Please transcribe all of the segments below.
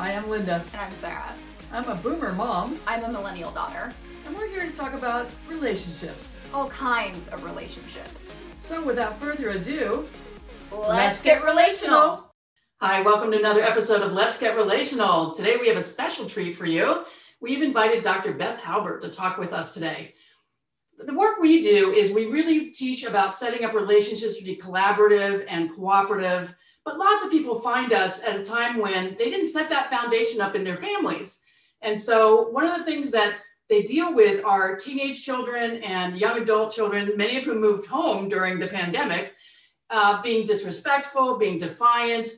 Hi, I'm Linda. And I'm Sarah. I'm a boomer mom, I'm a millennial daughter. and we're here to talk about relationships. All kinds of relationships. So, without further ado, Let's, get relational. Hi, welcome to another episode of Let's Get Relational. Today we have a special treat for you. We've invited Dr. Beth Halbert to talk with us today. The work we do is we really teach about setting up relationships to be collaborative and cooperative. But lots of people find us at a time when they didn't set that foundation up in their families. And so, one of the things that they deal with are teenage children and young adult children, many of whom moved home during the pandemic, uh, being disrespectful, being defiant,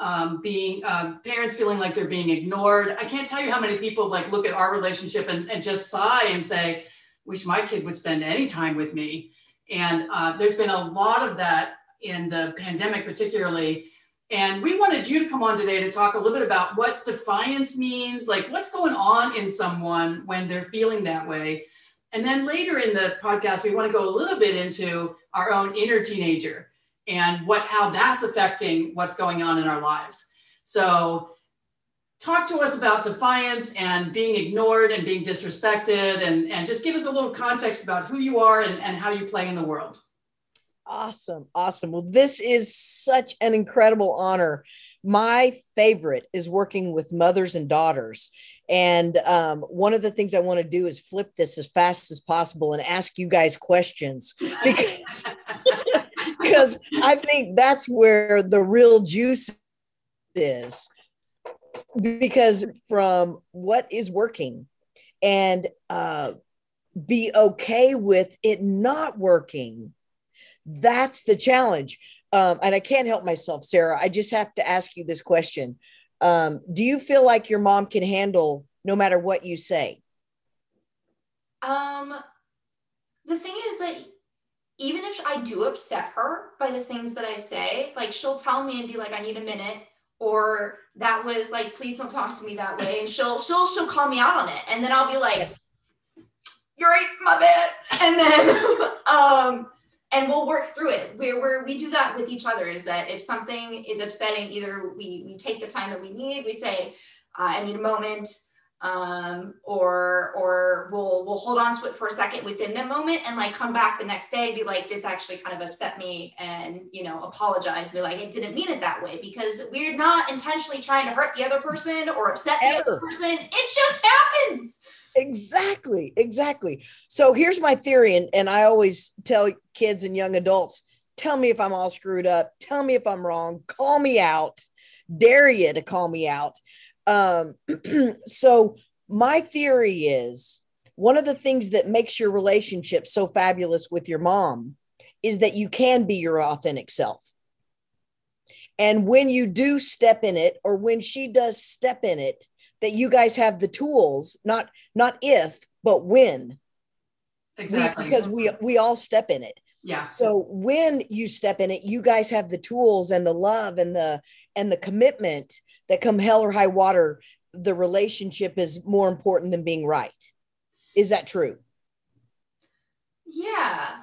um, being uh, parents feeling like they're being ignored. I can't tell you how many people like look at our relationship and, and just sigh and say, "Wish my kid would spend any time with me." And uh, there's been a lot of that in the pandemic, particularly. And we wanted you to come on today to talk a little bit about what defiance means, like what's going on in someone when they're feeling that way. And then later in the podcast, we want to go a little bit into our own inner teenager and what how that's affecting what's going on in our lives. So talk to us about defiance and being ignored and being disrespected and, and just give us a little context about who you are and, and how you play in the world. Awesome. Awesome. Well, this is such an incredible honor. My favorite is working with mothers and daughters. And um, one of the things I want to do is flip this as fast as possible and ask you guys questions because, because I think that's where the real juice is. Because from what is working and uh, be okay with it not working that's the challenge. Um, and I can't help myself, Sarah. I just have to ask you this question. Um, do you feel like your mom can handle no matter what you say? Um, the thing is that even if I do upset her by the things that I say, like she'll tell me and be like, "I need a minute," or "That was like, please don't talk to me that way," and she'll she'll she'll call me out on it, and then I'll be like, "You're right, my bad," and then um and we'll work through it. Where, where we do that with each other is that if something is upsetting either we we take the time that we need we say uh, i need a moment um, or or we'll we'll hold on to it for a second within the moment and like come back the next day and be like this actually kind of upset me and you know apologize be like i didn't mean it that way because we're not intentionally trying to hurt the other person or upset the Ever. other person. It just happens Exactly, exactly. So here's my theory, and, and I always tell kids and young adults tell me if I'm all screwed up, tell me if I'm wrong, call me out, dare you to call me out. Um, so, my theory is one of the things that makes your relationship so fabulous with your mom is that you can be your authentic self. And when you do step in it, or when she does step in it, that you guys have the tools, not not if, but when. We- Exactly. because we we all step in it. yeah. So when you step in it, you guys have the tools and the love and the and the commitment that come hell or high water, the relationship is more important than being right. Is that true? yeah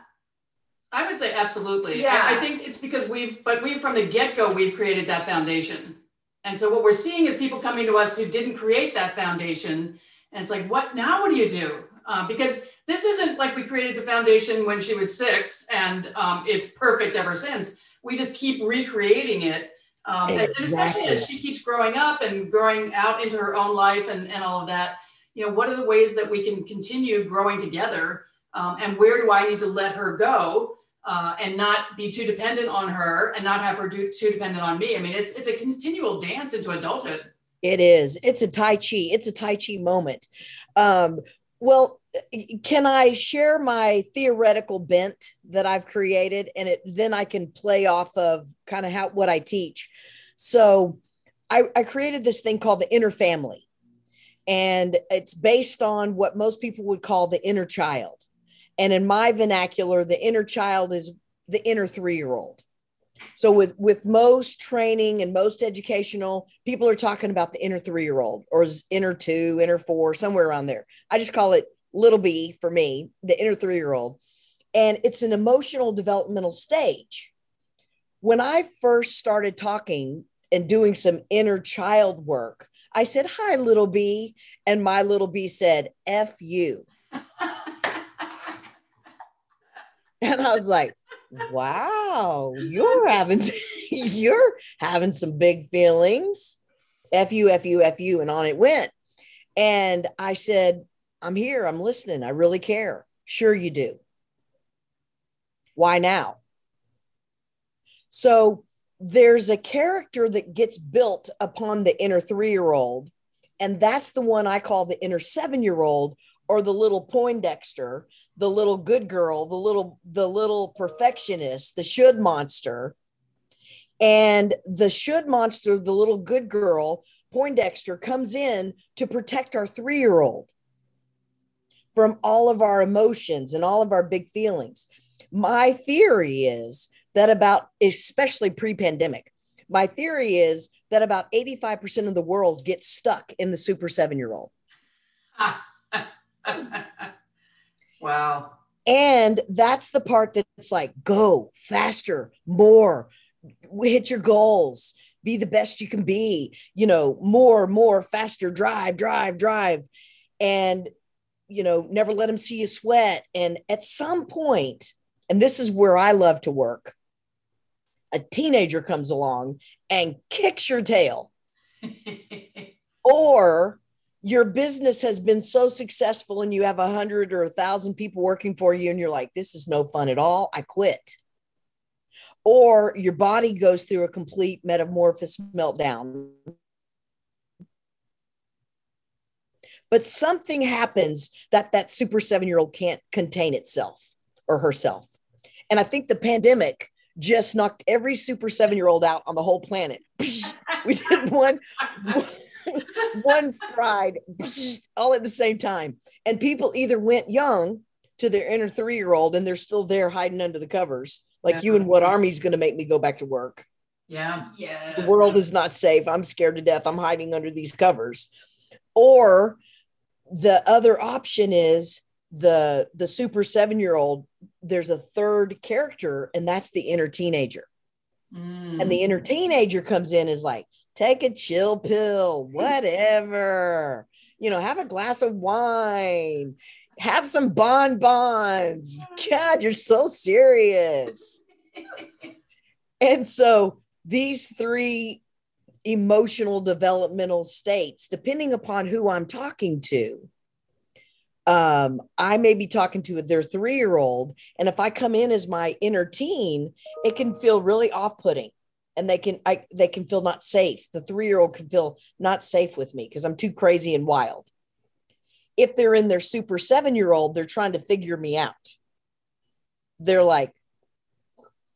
I would say absolutely. Yeah. I, I think it's because we've, but we from the get go, we've created that foundation. And so what we're seeing is people coming to us who didn't create that foundation. And it's like, what now? What do you do? Uh, because this isn't like we created the foundation when she was six and um, it's perfect ever since. We just keep recreating it. Um, and especially as she keeps growing up and growing out into her own life and, and all of that, you know, what are the ways that we can continue growing together? Um, and where do I need to let her go? Uh, and not be too dependent on her and not have her do, too dependent on me. I mean, it's it's a continual dance into adulthood. It is. It's a Tai Chi. It's a Tai Chi moment. Um, well, can I share my theoretical bent that I've created, and it then I can play off of kind of how what I teach. So, I, I created this thing called the inner family, and it's based on what most people would call the inner child. And in my vernacular, the inner child is the inner three year old. So with with most training and most educational, people are talking about the inner three year old or inner two, inner four, somewhere around there. I just call it little b for me, the inner three year old, and it's an emotional developmental stage. When I first started talking and doing some inner child work, I said, Hi, little B. And my little B said, F you. And I was like, Wow, you're having you're having some big feelings. F you, F you, F you. And on it went. And I said, I'm here, I'm listening, I really care. Sure, you do. Why now? So there's a character that gets built upon the inner three year old. And that's the one I call the inner seven year old or the little Poindexter, the little good girl, the little, the little perfectionist, the should monster. And the should monster, the little good girl, Poindexter, comes in to protect our three year old from all of our emotions and all of our big feelings. My theory is that about, especially pre pandemic, my theory is that about 85% of the world gets stuck in the super seven year old. wow. And that's the part that's like, go faster, more, hit your goals, be the best you can be, you know, more, more, faster, drive, drive, drive. And, you know, never let them see you sweat. And at some point, and this is where I love to work, a teenager comes along and kicks your tail. or your business has been so successful and you have a hundred or a thousand people working for you and you're like this is no fun at all i quit. Or your body goes through a complete metamorphosis meltdown. But something happens that that super seven year old can't contain itself or herself. And i think the pandemic just knocked every super seven year old out on the whole planet. we did one, one fried all at the same time. And people either went young to their inner three year old and they're still there hiding under the covers, like yeah. you and what army's going to make me go back to work. Yeah. Yeah. The world is not safe. I'm scared to death. I'm hiding under these covers. Or the other option is the the super seven year old there's a third character and that's the inner teenager mm. and the inner teenager comes in is like take a chill pill whatever. You know have a glass of wine have some bonbons. God you're so serious. And so these three emotional developmental states depending upon who i'm talking to um, I may be talking to their three year old, and if I come in as my inner teen, it can feel really off putting, and they can I they can feel not safe. The three year old can feel not safe with me because I'm too crazy and wild. If they're in their super seven year old, they're trying to figure me out. They're like,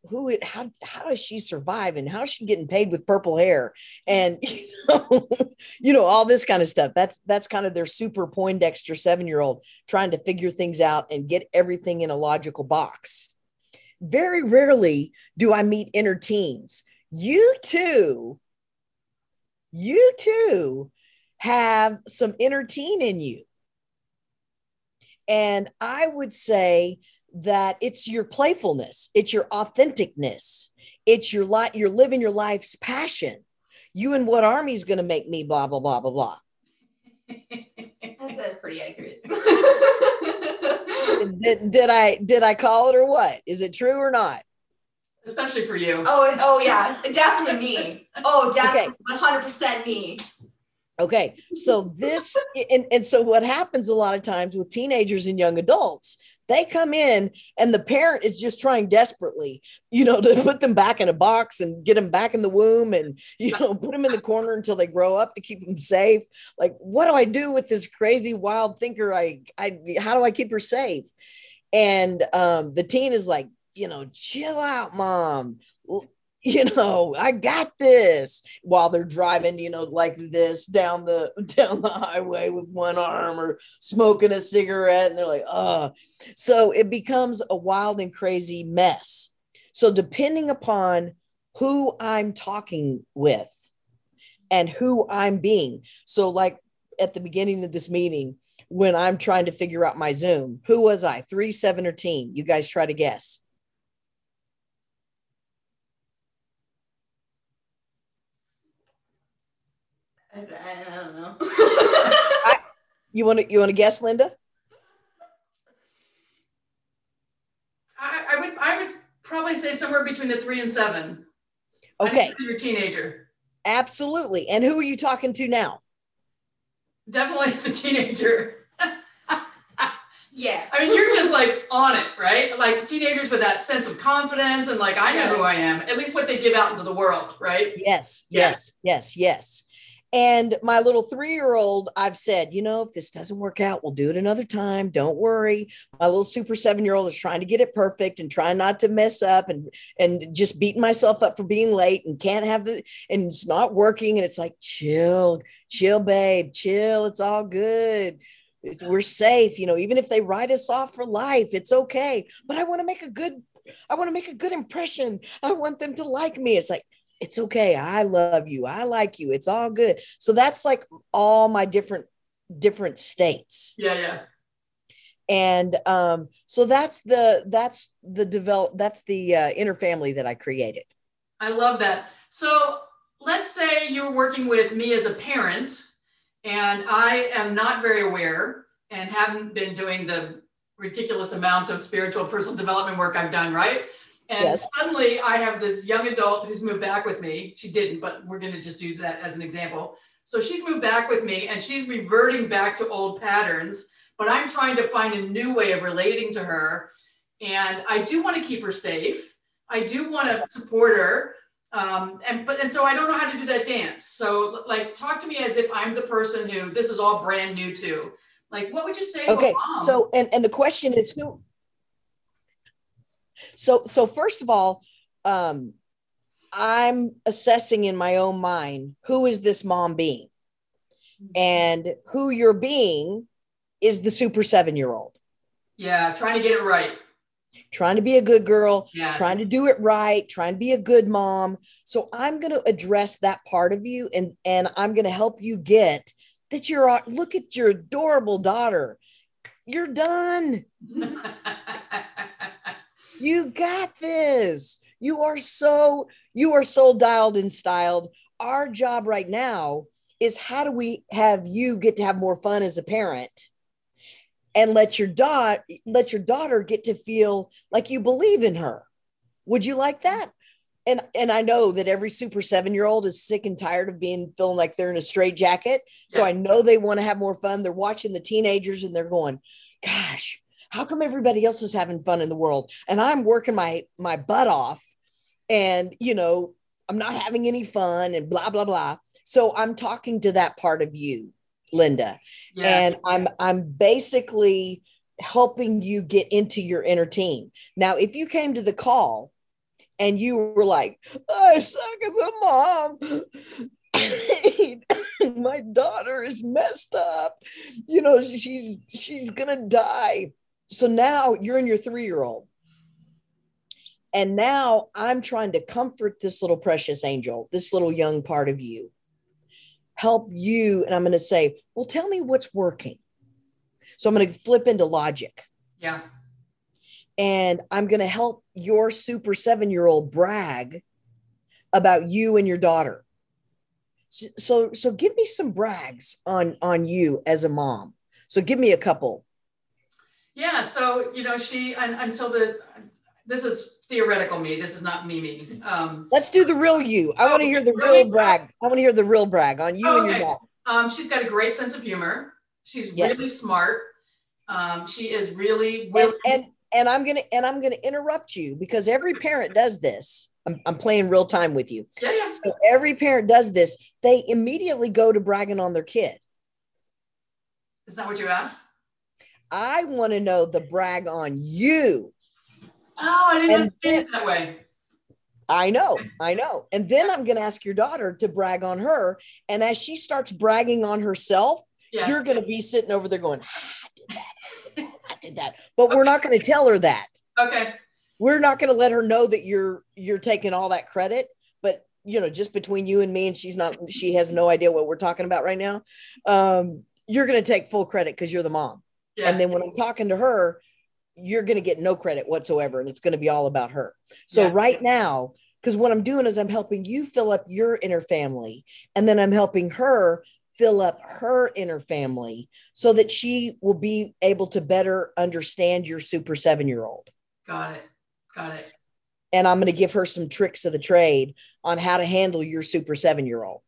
who how how does she survive and how is she getting paid with purple hair and you know, you know all this kind of stuff that's that's kind of their super poindexter seven year old trying to figure things out and get everything in a logical box very rarely do i meet inner teens you too you too have some inner teen in you and i would say that it's your playfulness, it's your authenticness, it's your life, you're living your life's passion. You and what army is going to make me blah blah blah blah blah. That's pretty accurate. did, did I did I call it or what? Is it true or not? Especially for you. Oh, oh yeah, definitely me. Oh, definitely, one hundred percent me. Okay, so this and, and so what happens a lot of times with teenagers and young adults they come in and the parent is just trying desperately, you know, to put them back in a box and get them back in the womb and, you know, put them in the corner until they grow up to keep them safe. Like, what do I do with this crazy wild thinker? I, I, how do I keep her safe? And um, the teen is like, you know, chill out, mom. You know i got this. While they're driving you know like this down the down the highway with one arm or smoking a cigarette and they're like uh so it becomes a wild and crazy mess. So depending upon who i'm talking with and who i'm being so like at the beginning of this meeting when i'm trying to figure out my zoom who was i? Three seven or teen you guys try to guess I, I don't know. You want to you want to guess, Linda? I, I would I would probably say somewhere between the three and seven. Okay, think you're a teenager. absolutely. And who are you talking to now? Definitely the teenager. yeah. I mean, you're just like on it, right? Like teenagers with that sense of confidence and like, I know who I am, at least what they give out into the world, right? Yes, Yeah. yes, yes, yes. And my little three year old, I've said, you know, if this doesn't work out, we'll do it another time. Don't worry. My little super seven year old is trying to get it perfect and trying not to mess up and and just beating myself up for being late and can't have the and it's not working. And it's like, chill, chill, babe, chill. It's all good. We're safe, you know, even if they write us off for life, it's okay. But I want to make a good, I want to make a good impression. I want them to like me. It's like, it's okay. I love you. I like you. It's all good. So that's like all my different different states. Yeah, yeah. And um so that's the that's the develop that's the uh, inner family that I created. I love that. So let's say you're working with me as a parent and I am not very aware and haven't been doing the ridiculous amount of spiritual personal development work I've done, right? And Yes. suddenly I have this young adult who's moved back with me. She didn't, but we're going to just do that as an example. So she's moved back with me and she's reverting back to old patterns, but I'm trying to find a new way of relating to her. And I do want to keep her safe. I do want to support her. Um, and but and so I don't know how to do that dance. So like talk to me as if I'm the person who this is all brand new to. Like what would you say? Okay. So and and the question is who So so first of all, um I'm assessing in my own mind who is this mom being? And who you're being is the super 7-year-old. yeah, trying to get it right. trying to be a good girl, Yeah. trying to do it right, trying to be a good mom. So I'm going to address that part of you and and I'm going to help you get that you're look at your adorable daughter. You're done. You got this. You are so you are so dialed and styled. Our job right now is how do we have you get to have more fun as a parent and let your dot let your daughter get to feel like you believe in her. Would you like that? And and I know that every super 7-year-old is sick and tired of being feeling like they're in a straight jacket. So I know they want to have more fun. They're watching the teenagers and they're going, "Gosh, how come everybody else is having fun in the world? And i'm working my my butt off and you know i'm not having any fun and blah blah blah. So i'm talking to that part of you linda. Yeah. and i'm i'm basically helping you get into your inner team. Now if you came to the call and you were like i suck as a mom. My daughter is messed up. You know she's she's gonna die so now you're in your three year old and now i'm trying to comfort this little precious angel this little young part of you help you. And i'm going to say well tell me what's working. So i'm going to flip into logic. Yeah. and i'm going to help your super seven year old brag about you and your daughter. So, so so give me some brags on on you as a mom. So give me a couple Yeah. So, you know, she, un, until the, this is theoretical me. This is not me, me. Um, let's do the real you i Oh, want to hear the really? real brag i want to hear the real brag on you and your daughter um, she's got a great sense of humor. She's Yes. really smart. Um, she is really, and, really, and and i'm gonna and i'm gonna interrupt you because every parent does this i'm, I'm playing real time with you yeah, yeah. so every parent does this they immediately go to bragging on their kid Is that what you asked? I want to know the brag on you Oh, I didn't And understand it that way. I know, I know. And then I'm going to ask your daughter to brag on her. And as she starts bragging on herself, Yeah. you're going to be sitting over there going, "Ah, I did that, I did that, I did that. But we're not going to tell her that. Okay. We're not going to let her know that you're you're taking all that credit. But you know, just between you and me, and she's not, she has no idea what we're talking about right now. Um, you're going to take full credit because you're the mom. Yeah. And then when I'm talking to her, you're going to get no credit whatsoever. And it's going to be all about her. So Yeah. right now, because what I'm doing is I'm helping you fill up your inner family, and then I'm helping her fill up her inner family so that she will be able to better understand your super seven year old. Got it. Got it. And I'm going to give her some tricks of the trade on how to handle your super seven year old.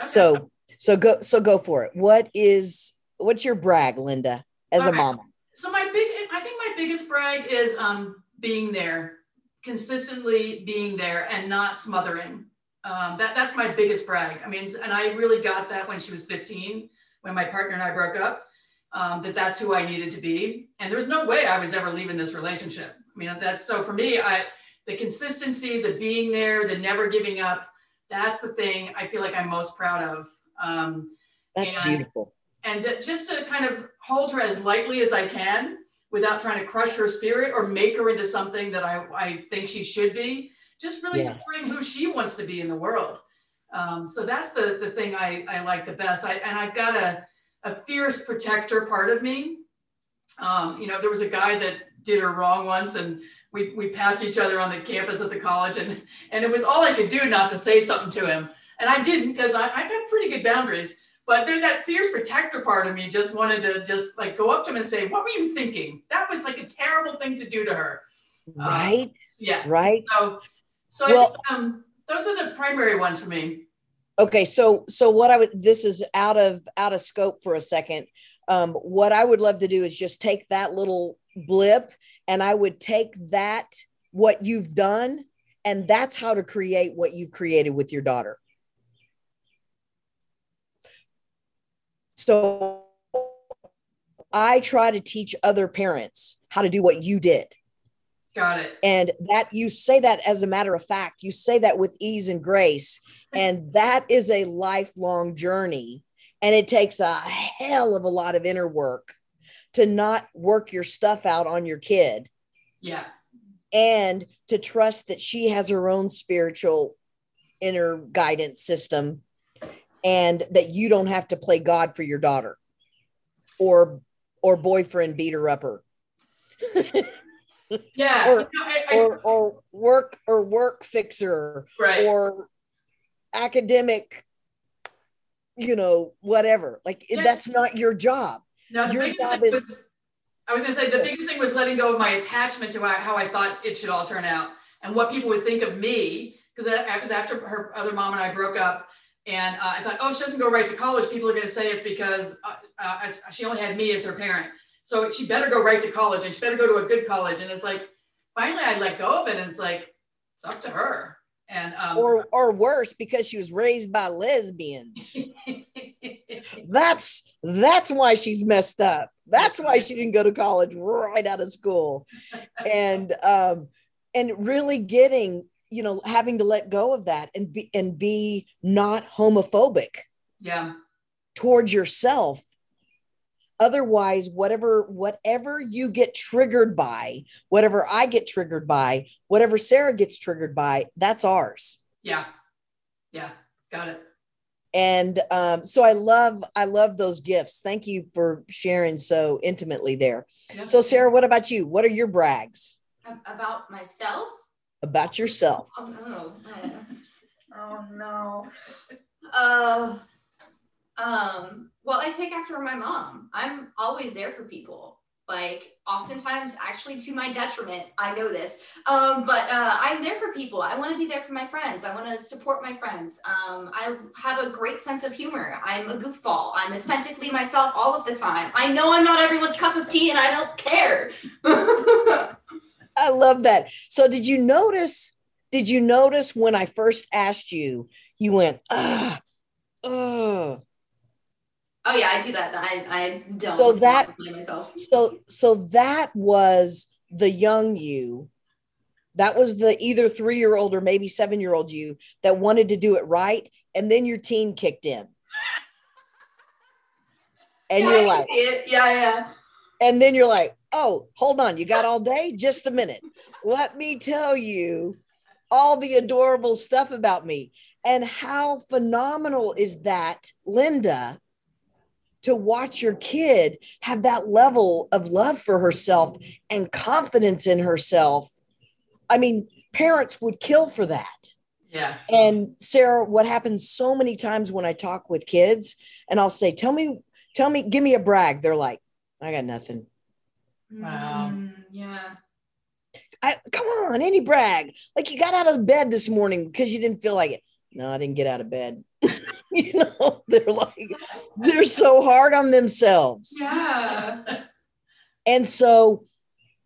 Okay. So, so go, so go for it. What is, what's your brag, Linda, as All a right. mama? So my big, I think my biggest brag is um, being there, consistently being there, and not smothering. Um, that that's my biggest brag. I mean, and I really got that when she was 15, when my partner and I broke up. Um, that that's who I needed to be, and there's no way I was ever leaving this relationship. I mean, that's so for me. I the consistency, the being there, the never giving up. That's the thing I feel like I'm most proud of. Um, That's And- beautiful. And just to kind of hold her as lightly as I can without trying to crush her spirit or make her into something that I, I think she should be. Just really Yes. supporting who she wants to be in the world. Um, so that's the the thing I, I like the best. I and I've got a a fierce protector part of me. Um, you know, there was a guy that did her wrong once, and we we passed each other on the campus at the college, and and it was all I could do not to say something to him, and I didn't because I I got pretty good boundaries. But there, that fierce protector part of me just wanted to just like go up to him and say, "What were you thinking? That was like a terrible thing to do to her." Uh, Right. Yeah. Right. So, so Well- I um, those are the primary ones for me. Okay. So, so what I would, this is out of, out of scope for a second. Um, what I would love to do is just take that little blip and I would take that, what you've done, and that's how to create what you've created with your daughter. So I try to teach other parents how to do what you did. Got it. And that you say that as a matter of fact, you say that with ease and grace. And that is a lifelong journey. And it takes a hell of a lot of inner work to not work your stuff out on your kid Yeah. and to trust that she has her own spiritual inner guidance system and that you don't have to play God for your daughter or or boyfriend beat her upper Yeah. Or- you know, I- I- or or work or work fixer right. or academic you know whatever like Yeah. that's not your job No, Your job is- was, I was going to say the biggest thing was letting go of my attachment to how, how I thought it should all turn out and what people would think of me because it uh, was after her other mom and I broke up. And uh, I thought, oh, she doesn't go right to college. People are going to say it's because uh, uh, she only had me as her parent. So she better go right to college and she better go to a good college. And it's like, finally, I let go of it. And it's like, it's up to her. And um, or or worse because she was raised by lesbians that's that's why she's messed up that's why she didn't go to college right out of school and um and really getting you know having to let go of that and be and be not homophobic yeah, towards yourself. Otherwise whatever whatever you get triggered by whatever i get triggered by whatever sarah gets triggered by that's ours. Yeah, yeah, got it. and um, so i love i love those gifts. Thank you for sharing so intimately there. Yeah. so sarah what about you? What are your brags? About myself? About yourself Oh no. Oh, oh no. Uh, um, well, I take after my mom. I'm always there for people. Like oftentimes actually to my detriment. I know this. Um, but uh, I'm there for people. I want to be there for my friends. I want to support my friends. Um, I have a great sense of humor. I'm a goofball. I'm authentically myself all of the time. I know I'm not everyone's cup of tea and I don't care. i love that so did you notice did you notice when i first asked you you went ah uh. Oh yeah, I do that. I I don't. So that- myself. so so that was the young you that was the either three year old or maybe seven year old you that wanted to do it right and then your teen kicked in and Yeah, you're like yeah, yeah. and then you're like oh hold on you got all day just a minute let me tell you all the adorable stuff about me and how phenomenal is that linda to watch your kid have that level of love for herself and confidence in herself i mean parents would kill for that. Yeah. And Sarah, what happens so many times when I talk with kids and I'll say, Tell me, tell me, give me a brag. They're like, I got nothing. Wow. Mm, yeah. I come on, any brag. Like you got out of bed this morning because you didn't feel like it. No, I didn't get out of bed. you know, they're like, they're so hard on themselves. Yeah. And so,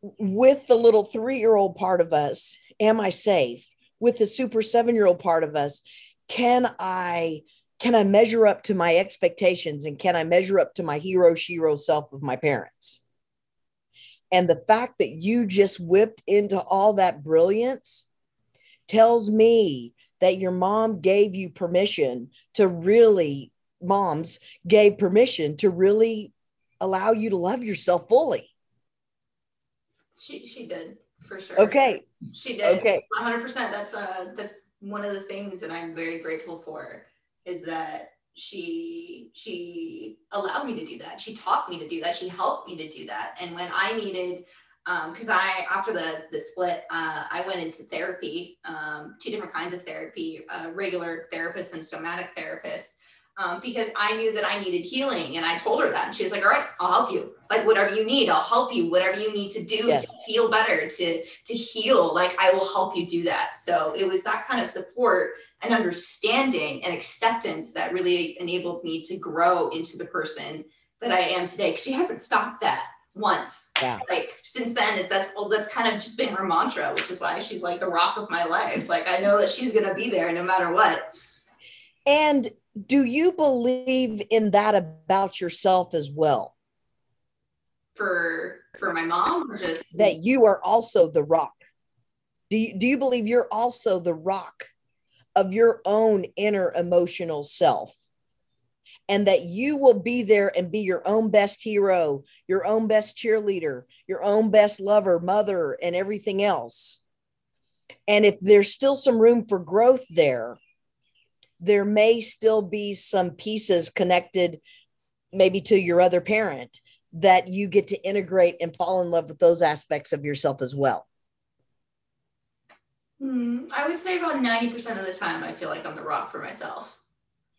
with the little three year old part of us, am I safe? With the super seven year old part of us, can I? Can I measure up to my expectations and can I measure up to my hero, shiro self of my parents? And the fact that you just whipped into all that brilliance tells me that your mom gave you permission to really, moms gave permission to really allow you to love yourself fully. She she did for sure. Okay. She did. Okay. 100%. That's uh that's one of the things that I'm very grateful for is that she she allowed me to do that. She taught me to do that. She helped me to do that. And when I needed because um, I after the the split, uh, I went into therapy, um, two different kinds of therapy, uh, regular therapist and somatic therapist, um, because I knew that I needed healing, and I told her that, and she was like, "All right, I'll help you. Like whatever you need, I'll help you. Whatever you need to do Yes. to feel better, to to heal, like I will help you do that." So it was that kind of support and understanding and acceptance that really enabled me to grow into the person that I am today. Because she hasn't stopped that once. Yeah. Like since then, that's that's kind of just been her mantra, which is why she's like the rock of my life. Like I know that she's gonna be there no matter what. And do you believe in that about yourself as well? For for my mom, or just That you are also the rock? Do you, do you believe you're also the rock of your own inner emotional self? And that you will be there and be your own best hero, your own best cheerleader, your own best lover, mother, and everything else. And if there's still some room for growth there, there may still be some pieces connected maybe to your other parent that you get to integrate and fall in love with those aspects of yourself as well. Hmm, I would say about ninety percent of the time, I feel like I'm the rock for myself.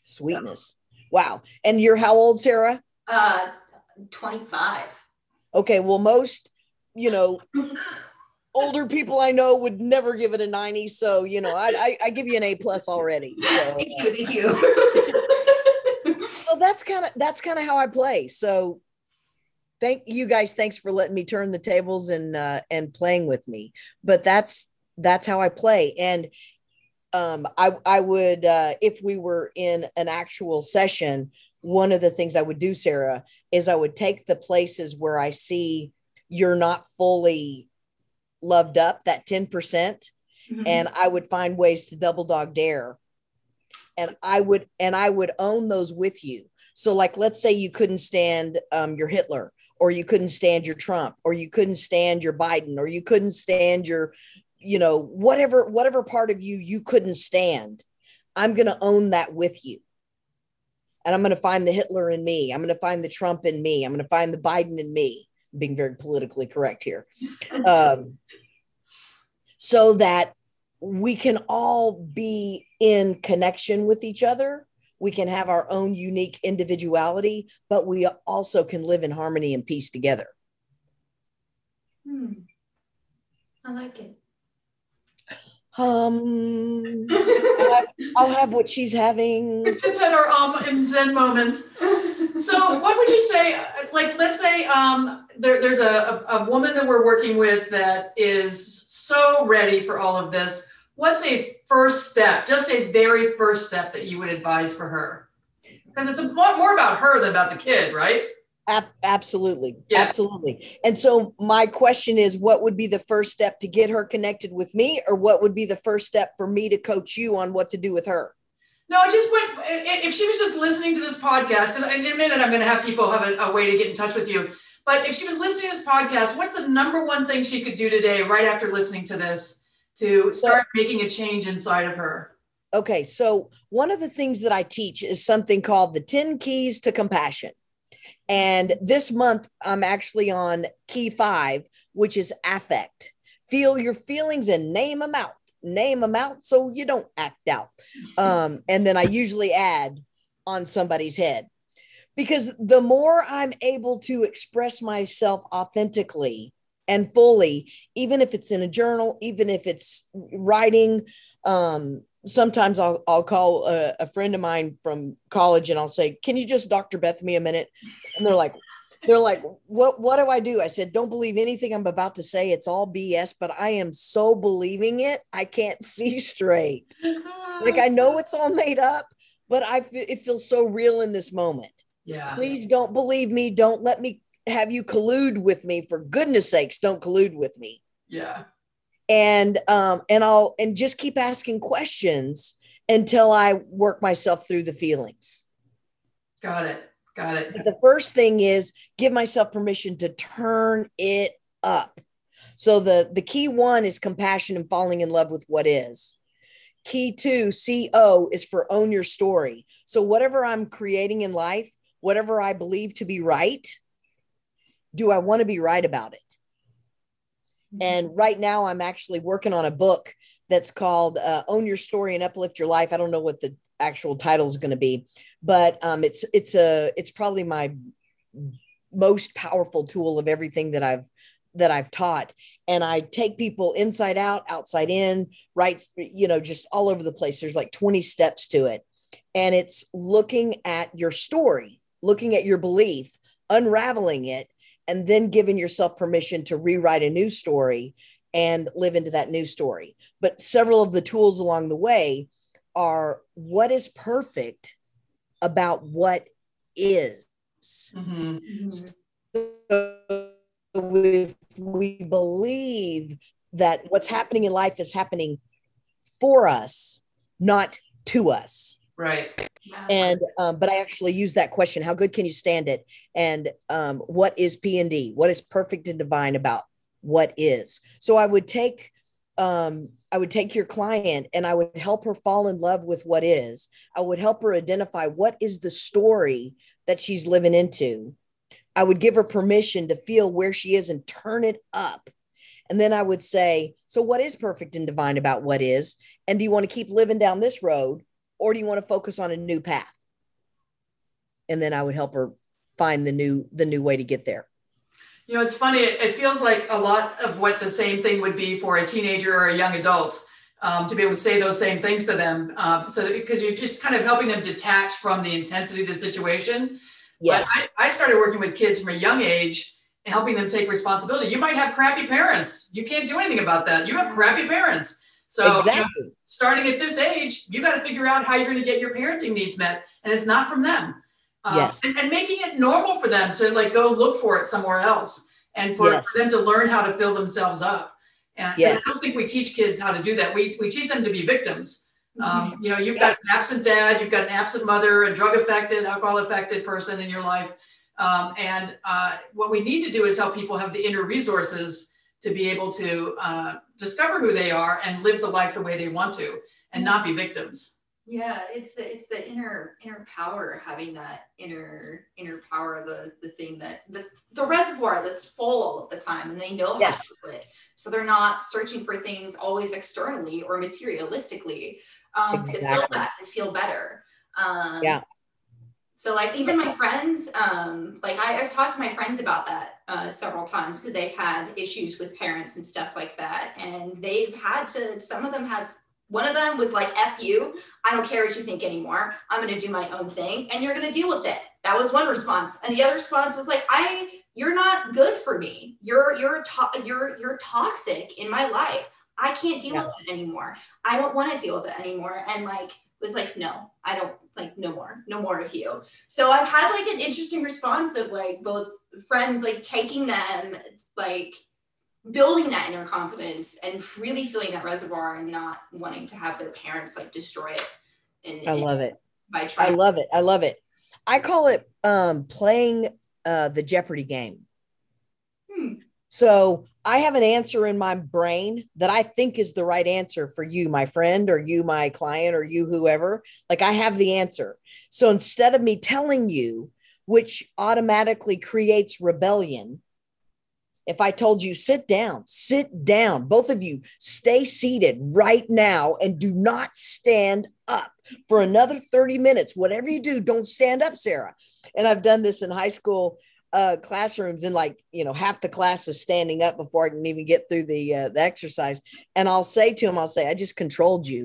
Sweetness. Wow. And you're how old, Sarah? Uh, twenty five. Okay. Well, most, you know, older people I know would never give it a 90. So, you know, I, I, I give you an A plus already. So, Thank you, thank you. so that's kind of that's kind of how I play. So thank you guys. Thanks for letting me turn the tables and uh, and playing with me. But that's that's how I play. And um, I I would uh, if we were in an actual session, one of the things I would do, Sarah, is I would take the places where I see you're not fully loved up, that ten percent, Mhm. and I would find ways to double dog dare. And I would and I would own those with you. So like let's say you couldn't stand um, your Hitler or you couldn't stand your Trump or you couldn't stand your Biden or you couldn't stand your you know whatever whatever part of you you couldn't stand. I'm going to own that with you. And I'm going to find the Hitler in me. I'm going to find the Trump in me. I'm going to find the Biden in me. I'm being very politically correct here. Um, so that we can all be in connection with each other. We can have our own unique individuality, but we also can live in harmony and peace together. Hmm. I like it. Um, I'll have what she's having. Just had our um and zen moment. So what would you say, like, let's say um, there, there's a, a woman that we're working with that is so ready for all of this. What's a first step, just a very first step that you would advise for her? Because it's a lot more about her than about the kid, right? Ab- absolutely. Yeah. Absolutely. And so my question is what would be the first step to get her connected with me or what would be the first step for me to coach you on what to do with her? No, I just went, if she was just listening to this podcast, because in a minute I'm going to have people have a, a way to get in touch with you. But if she was listening to this podcast, what's the number one thing she could do today, right after listening to this, to start making a change inside of her? Okay, so one of the things that I teach is something called the 10 keys to compassion. And this month, I'm actually on key five, which is affect. Feel your feelings and name them out. name them out so you don't act out. Um, and then I usually add on somebody's head because the more I'm able to express myself authentically and fully, even if it's in a journal, even if it's writing, um, sometimes I'll, I'll call a, a, friend of mine from college and I'll say, can you just Dr. Beth me a minute? And they're like, they're like, what, what do I do? I said, don't believe anything I'm about to say. It's all BS, but I am so believing it. I can't see straight. like I know it's all made up, but I, it feels so real in this moment. Yeah. Please don't believe me. Don't let me have you collude with me. For goodness sakes, don't collude with me. Yeah. And um and I'll and just keep asking questions until I work myself through the feelings. Got it. Got it. But the first thing is give myself permission to turn it up. So the the key one is compassion and falling in love with what is. Key two, CO is for own your story. So whatever I'm creating in life, whatever I believe to be right, do I want to be right about it? Mm-hmm. And right now, I'm actually working on a book that's called uh, "Own Your Story and Uplift Your Life." I don't know what the actual title is going to be, but um, it's it's a it's probably my most powerful tool of everything that I've that I've taught. And I take people inside out, outside in, right, you know, just all over the place. There's like 20 steps to it. And it's looking at your story looking at your belief, unraveling it, and then giving yourself permission to rewrite a new story and live into that new story. But several of the tools along the way are what is perfect about what is. Mm-hmm. So if we believe that what's happening in life is happening for us, not to us. Right. And um, but I actually use that question: How good can you stand it? And um, what is P and D? What is perfect and divine about what is? So I would take um, I would take your client and I would help her fall in love with what is. I would help her identify what is the story that she's living into. I would give her permission to feel where she is and turn it up. And then I would say, So, what is perfect and divine about what is? And do you want to keep living down this road? Or do you want to focus on a new path? And then i would help her find the new the new way to get there. You know it's funny it, feels like a lot of what the same thing would be for a teenager or a young adult um, to be able to say those same things to them uh, so because you're just kind of helping them detach from the intensity of the situation. Yes. I, I started working with kids from a young age and helping them take responsibility. You might have crappy parents. You can't do anything about that. You have crappy parents so exactly. you know, starting at this age, you got to figure out how you're going to get your parenting needs met, and it's not from them. Uh, yes. And, and, making it normal for them to like go look for it somewhere else, and for, yes. for them to learn how to fill themselves up. And, yes. and, I don't think we teach kids how to do that. We we teach them to be victims. Um, you know, you've got an absent dad, you've got an absent mother, a drug affected, alcohol affected person in your life. Um, and uh, what we need to do is help people have the inner resources to be able to uh, discover who they are and live the life the way they want to and not be victims. Yeah it's the it's the inner inner power having that inner inner power the the thing that the the reservoir that's full all of the time and they know how to put it. So they're not searching for things always externally or materialistically um exactly. to fill that and feel better. Um yeah so like even my friends, um, like I, have talked to my friends about that uh, several times because they've had issues with parents and stuff like that, and they've had to. Some of them have. One of them was like, "F you, I don't care what you think anymore. I'm going to do my own thing, and you're going to deal with it." That was one response, and the other response was like, "I, you're not good for me. You're you're to- you're you're toxic in my life. I can't deal yeah. with it anymore. I don't want to deal with it anymore." And like was like, "No, I don't like no more no more of you. So i've had like an interesting response of like both friends like taking them like building that inner confidence and really filling that reservoir and not wanting to have their parents like destroy it and i love it. by trying. i love it. I love it. I call it um playing uh the jeopardy game. Hmm. so I have an answer in my brain that I think is the right answer for you, my friend, or you, my client, or you, whoever. Like I have the answer. So instead of me telling you, which automatically creates rebellion, if I told you sit down, sit down, both of you stay seated right now and do not stand up for another 30 minutes. Whatever you do, don't stand up, Sarah. And I've done this in high school uh, classrooms and like, you know, half the class is standing up before I can even get through the, uh, the exercise. And I'll say to them, I'll say, I just controlled you.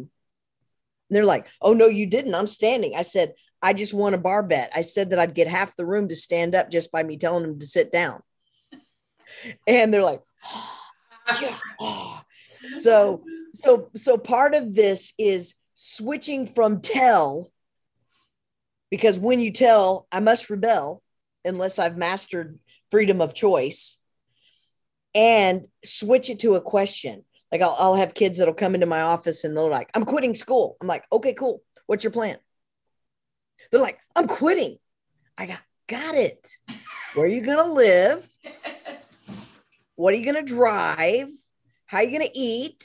And they're like, oh, no, you didn't. I'm standing. I said, I just won a bar bet. I said that I'd get half the room to stand up just by me telling them to sit down and they're like yeah. so so so part of this is switching from tell because when you tell i must rebel unless i've mastered freedom of choice and switch it to a question. Like I'll, I'll have kids that'll come into my office and they're like i'm quitting school. I'm like okay cool. What's your plan? They're like i'm quitting. I got got it. Where are you gonna live? What are you going to drive? How are you going to eat?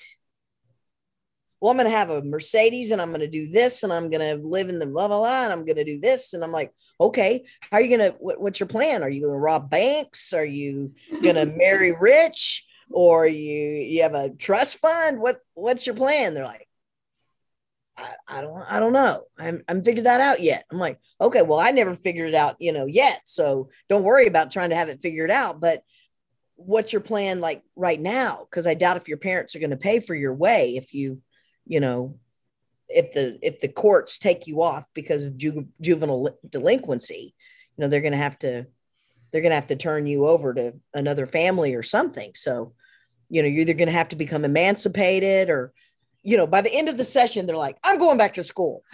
Well, I'm going to have a Mercedes and I'm going to do this and I'm going to live in the blah, blah, blah, and I'm going to do this. And I'm like, okay, how are you going to, what, what's your plan? Are you going to rob banks? Are you going to marry rich? Or you, you have a trust fund? What, what's your plan? They're like, I, I don't, I don't know. I'm, I'm figured that out yet. I'm like, okay, well, I never figured it out, you know, yet. So don't worry about trying to have it figured out. But what's your plan like right now because i doubt if your parents are going to pay for your way if you you know if the if the courts take you off because of ju- juvenile delinquency you know they're going to have to they're going to have to turn you over to another family or something. So you know you're either going to have to become emancipated or you know by the end of the session they're like i'm going back to school.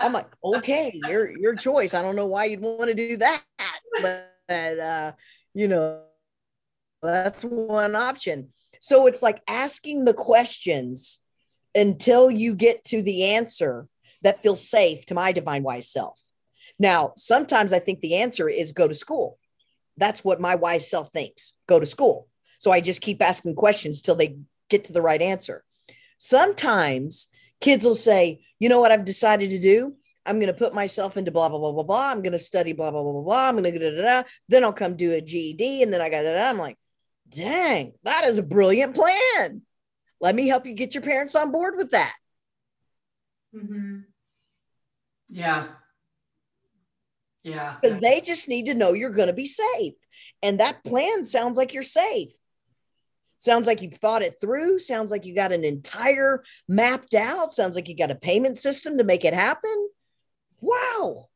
I'm, like, okay your your choice. I don't know why you'd want to do that but uh you know that's one option. So it's like asking the questions until you get to the answer that feels safe to my divine wise self. Now, sometimes I think the answer is go to school. That's what my wise self thinks go to school. So I just keep asking questions till they get to the right answer. Sometimes kids will say, you know what I've decided to do? I'm going to put myself into blah, blah, blah, blah, blah. I'm going to study blah, blah, blah, blah, blah. I'm going to da, da, da. Then I'll come do a GED and then I got that. I'm like, dang, that is a brilliant plan. Let me help you get your parents on board with that. Mm-hmm. Yeah. Yeah. Because they just need to know you're going to be safe. And that plan sounds like you're safe. Sounds like you've thought it through. Sounds like you got an entire mapped out. Sounds like you got a payment system to make it happen. Wow.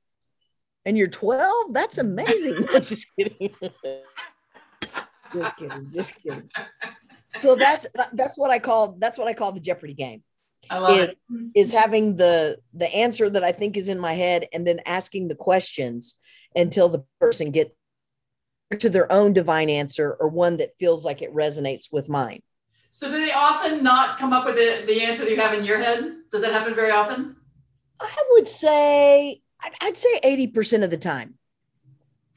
And you're 12? That's amazing. just kidding just kidding, just kidding. So that's that's what I call that's what I call the Jeopardy game. I love is, it. Mm-hmm. is having the the answer that I think is in my head and then asking the questions until the person gets to their own divine answer or one that feels like it resonates with mine. So do they often not come up with the, the answer that you have in your head? Does that happen very often? I would say I'd, I'd say 80% of the time.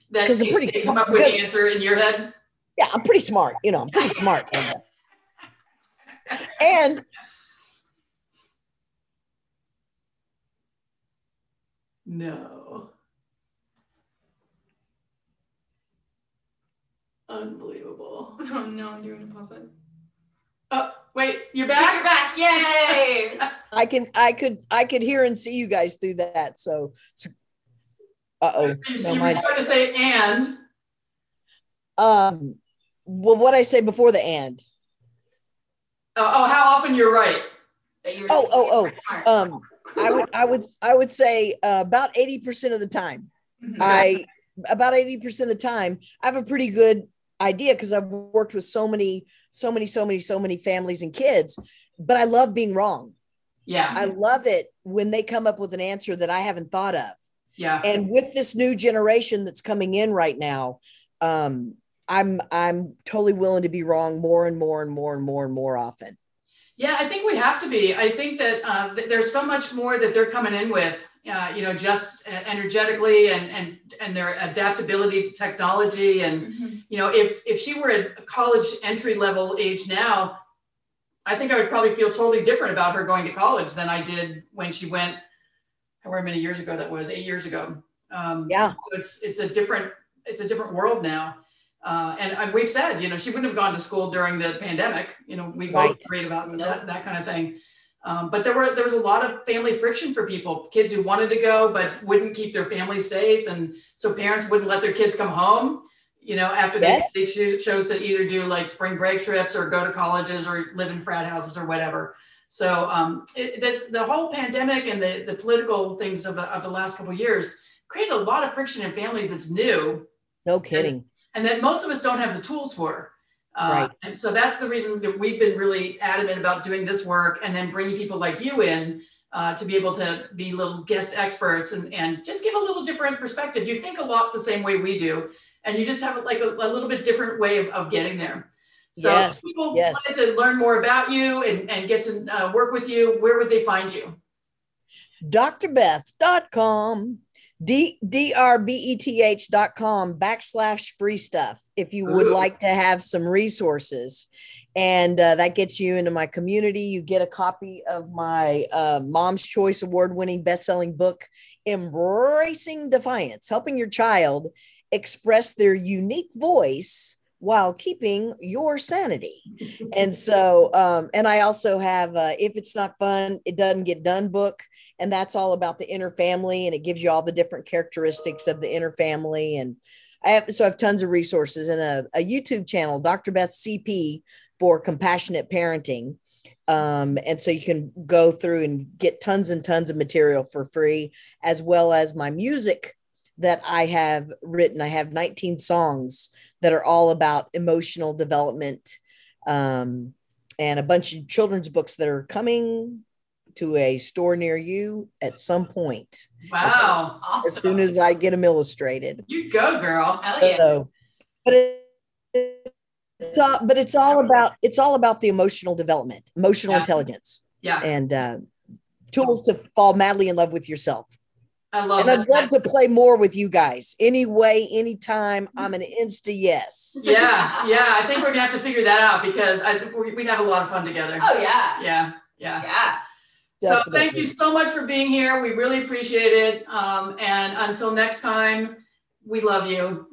Because they're pretty they come up with the answer in your head? Yeah, I'm pretty smart. You know, I'm pretty smart. and no. Unbelievable. Oh no, I'm doing a pause it. Oh, wait, you're back? You're back. Yay! I can I could I could hear and see you guys through that. So, so uh oh. So you were trying to say and um well, what I say before the and. Oh, oh how often you're right. Oh, oh, oh. Um, I would, I would, I would say uh, about eighty percent of the time. Mm-hmm. I about eighty percent of the time, I have a pretty good idea because I've worked with so many, so many, so many, so many families and kids. But I love being wrong. Yeah, I love it when they come up with an answer that I haven't thought of. Yeah, and with this new generation that's coming in right now, um, I'm I'm totally willing to be wrong more and more and more and more and more often. Yeah, I think we have to be. I think that uh, th- there's so much more that they're coming in with, uh, you know, just energetically and and and their adaptability to technology. And mm-hmm. you know, if if she were at college entry level age now, I think I would probably feel totally different about her going to college than I did when she went. However many years ago that was, eight years ago. Um, yeah, it's it's a different it's a different world now. Uh, and, we've said, you know, she wouldn't have gone to school during the pandemic. You know, we Right. both prayed about that, that kind of thing. Um, but there were there was a lot of family friction for people, kids who wanted to go but wouldn't keep their family safe, and so parents wouldn't let their kids come home. You know, after they, Yes. they cho- chose to either do like spring break trips or go to colleges or live in frat houses or whatever. So um, it, this the whole pandemic and the the political things of the, of the last couple of years created a lot of friction in families that's new No kidding. And that most of us don't have the tools for. Uh, Right. And so that's the reason that we've been really adamant about doing this work and then bringing people like you in uh, to be able to be little guest experts and, and just give a little different perspective. You think a lot the same way we do, and you just have like a, a little bit different way of, of getting there. So Yes, if people yes. wanted to learn more about you and, and get to uh, work with you, where would they find you? drbeth.com d d-r-b-e-t-h dot com backslash free stuff if you would Ooh. like to have some resources and uh, that gets you into my community you get a copy of my uh, mom's choice award-winning best-selling book embracing defiance helping your child express their unique voice while keeping your sanity. And so um, and i also have uh, if it's not fun it doesn't get done book. And that's all about the inner family and it gives you all the different characteristics of the inner family. And i have so i have tons of resources and a, a youtube channel dr beth cp for compassionate parenting. Um, and so you can go through and get tons and tons of material for free as well as my music that i have written. I have 19 songs that are all about emotional development um, and a bunch of children's books that are coming to a store near you at some point Wow. Awesome. as soon as I get them illustrated. You go, girl. Hell yeah. So, but it, it's all, but it's all about it's all about the emotional development, emotional Yeah. intelligence, Yeah. and uh, tools to fall madly in love with yourself. I love and it. I'd love to play more with you guys. Any way, anytime. I'm an insta yes. yeah, yeah. I think we're gonna have to figure that out because I we- we'd have a lot of fun together. Oh yeah. Yeah, yeah. Yeah. So thank you so much for being here. We really appreciate it. Um, and until next time, we love you.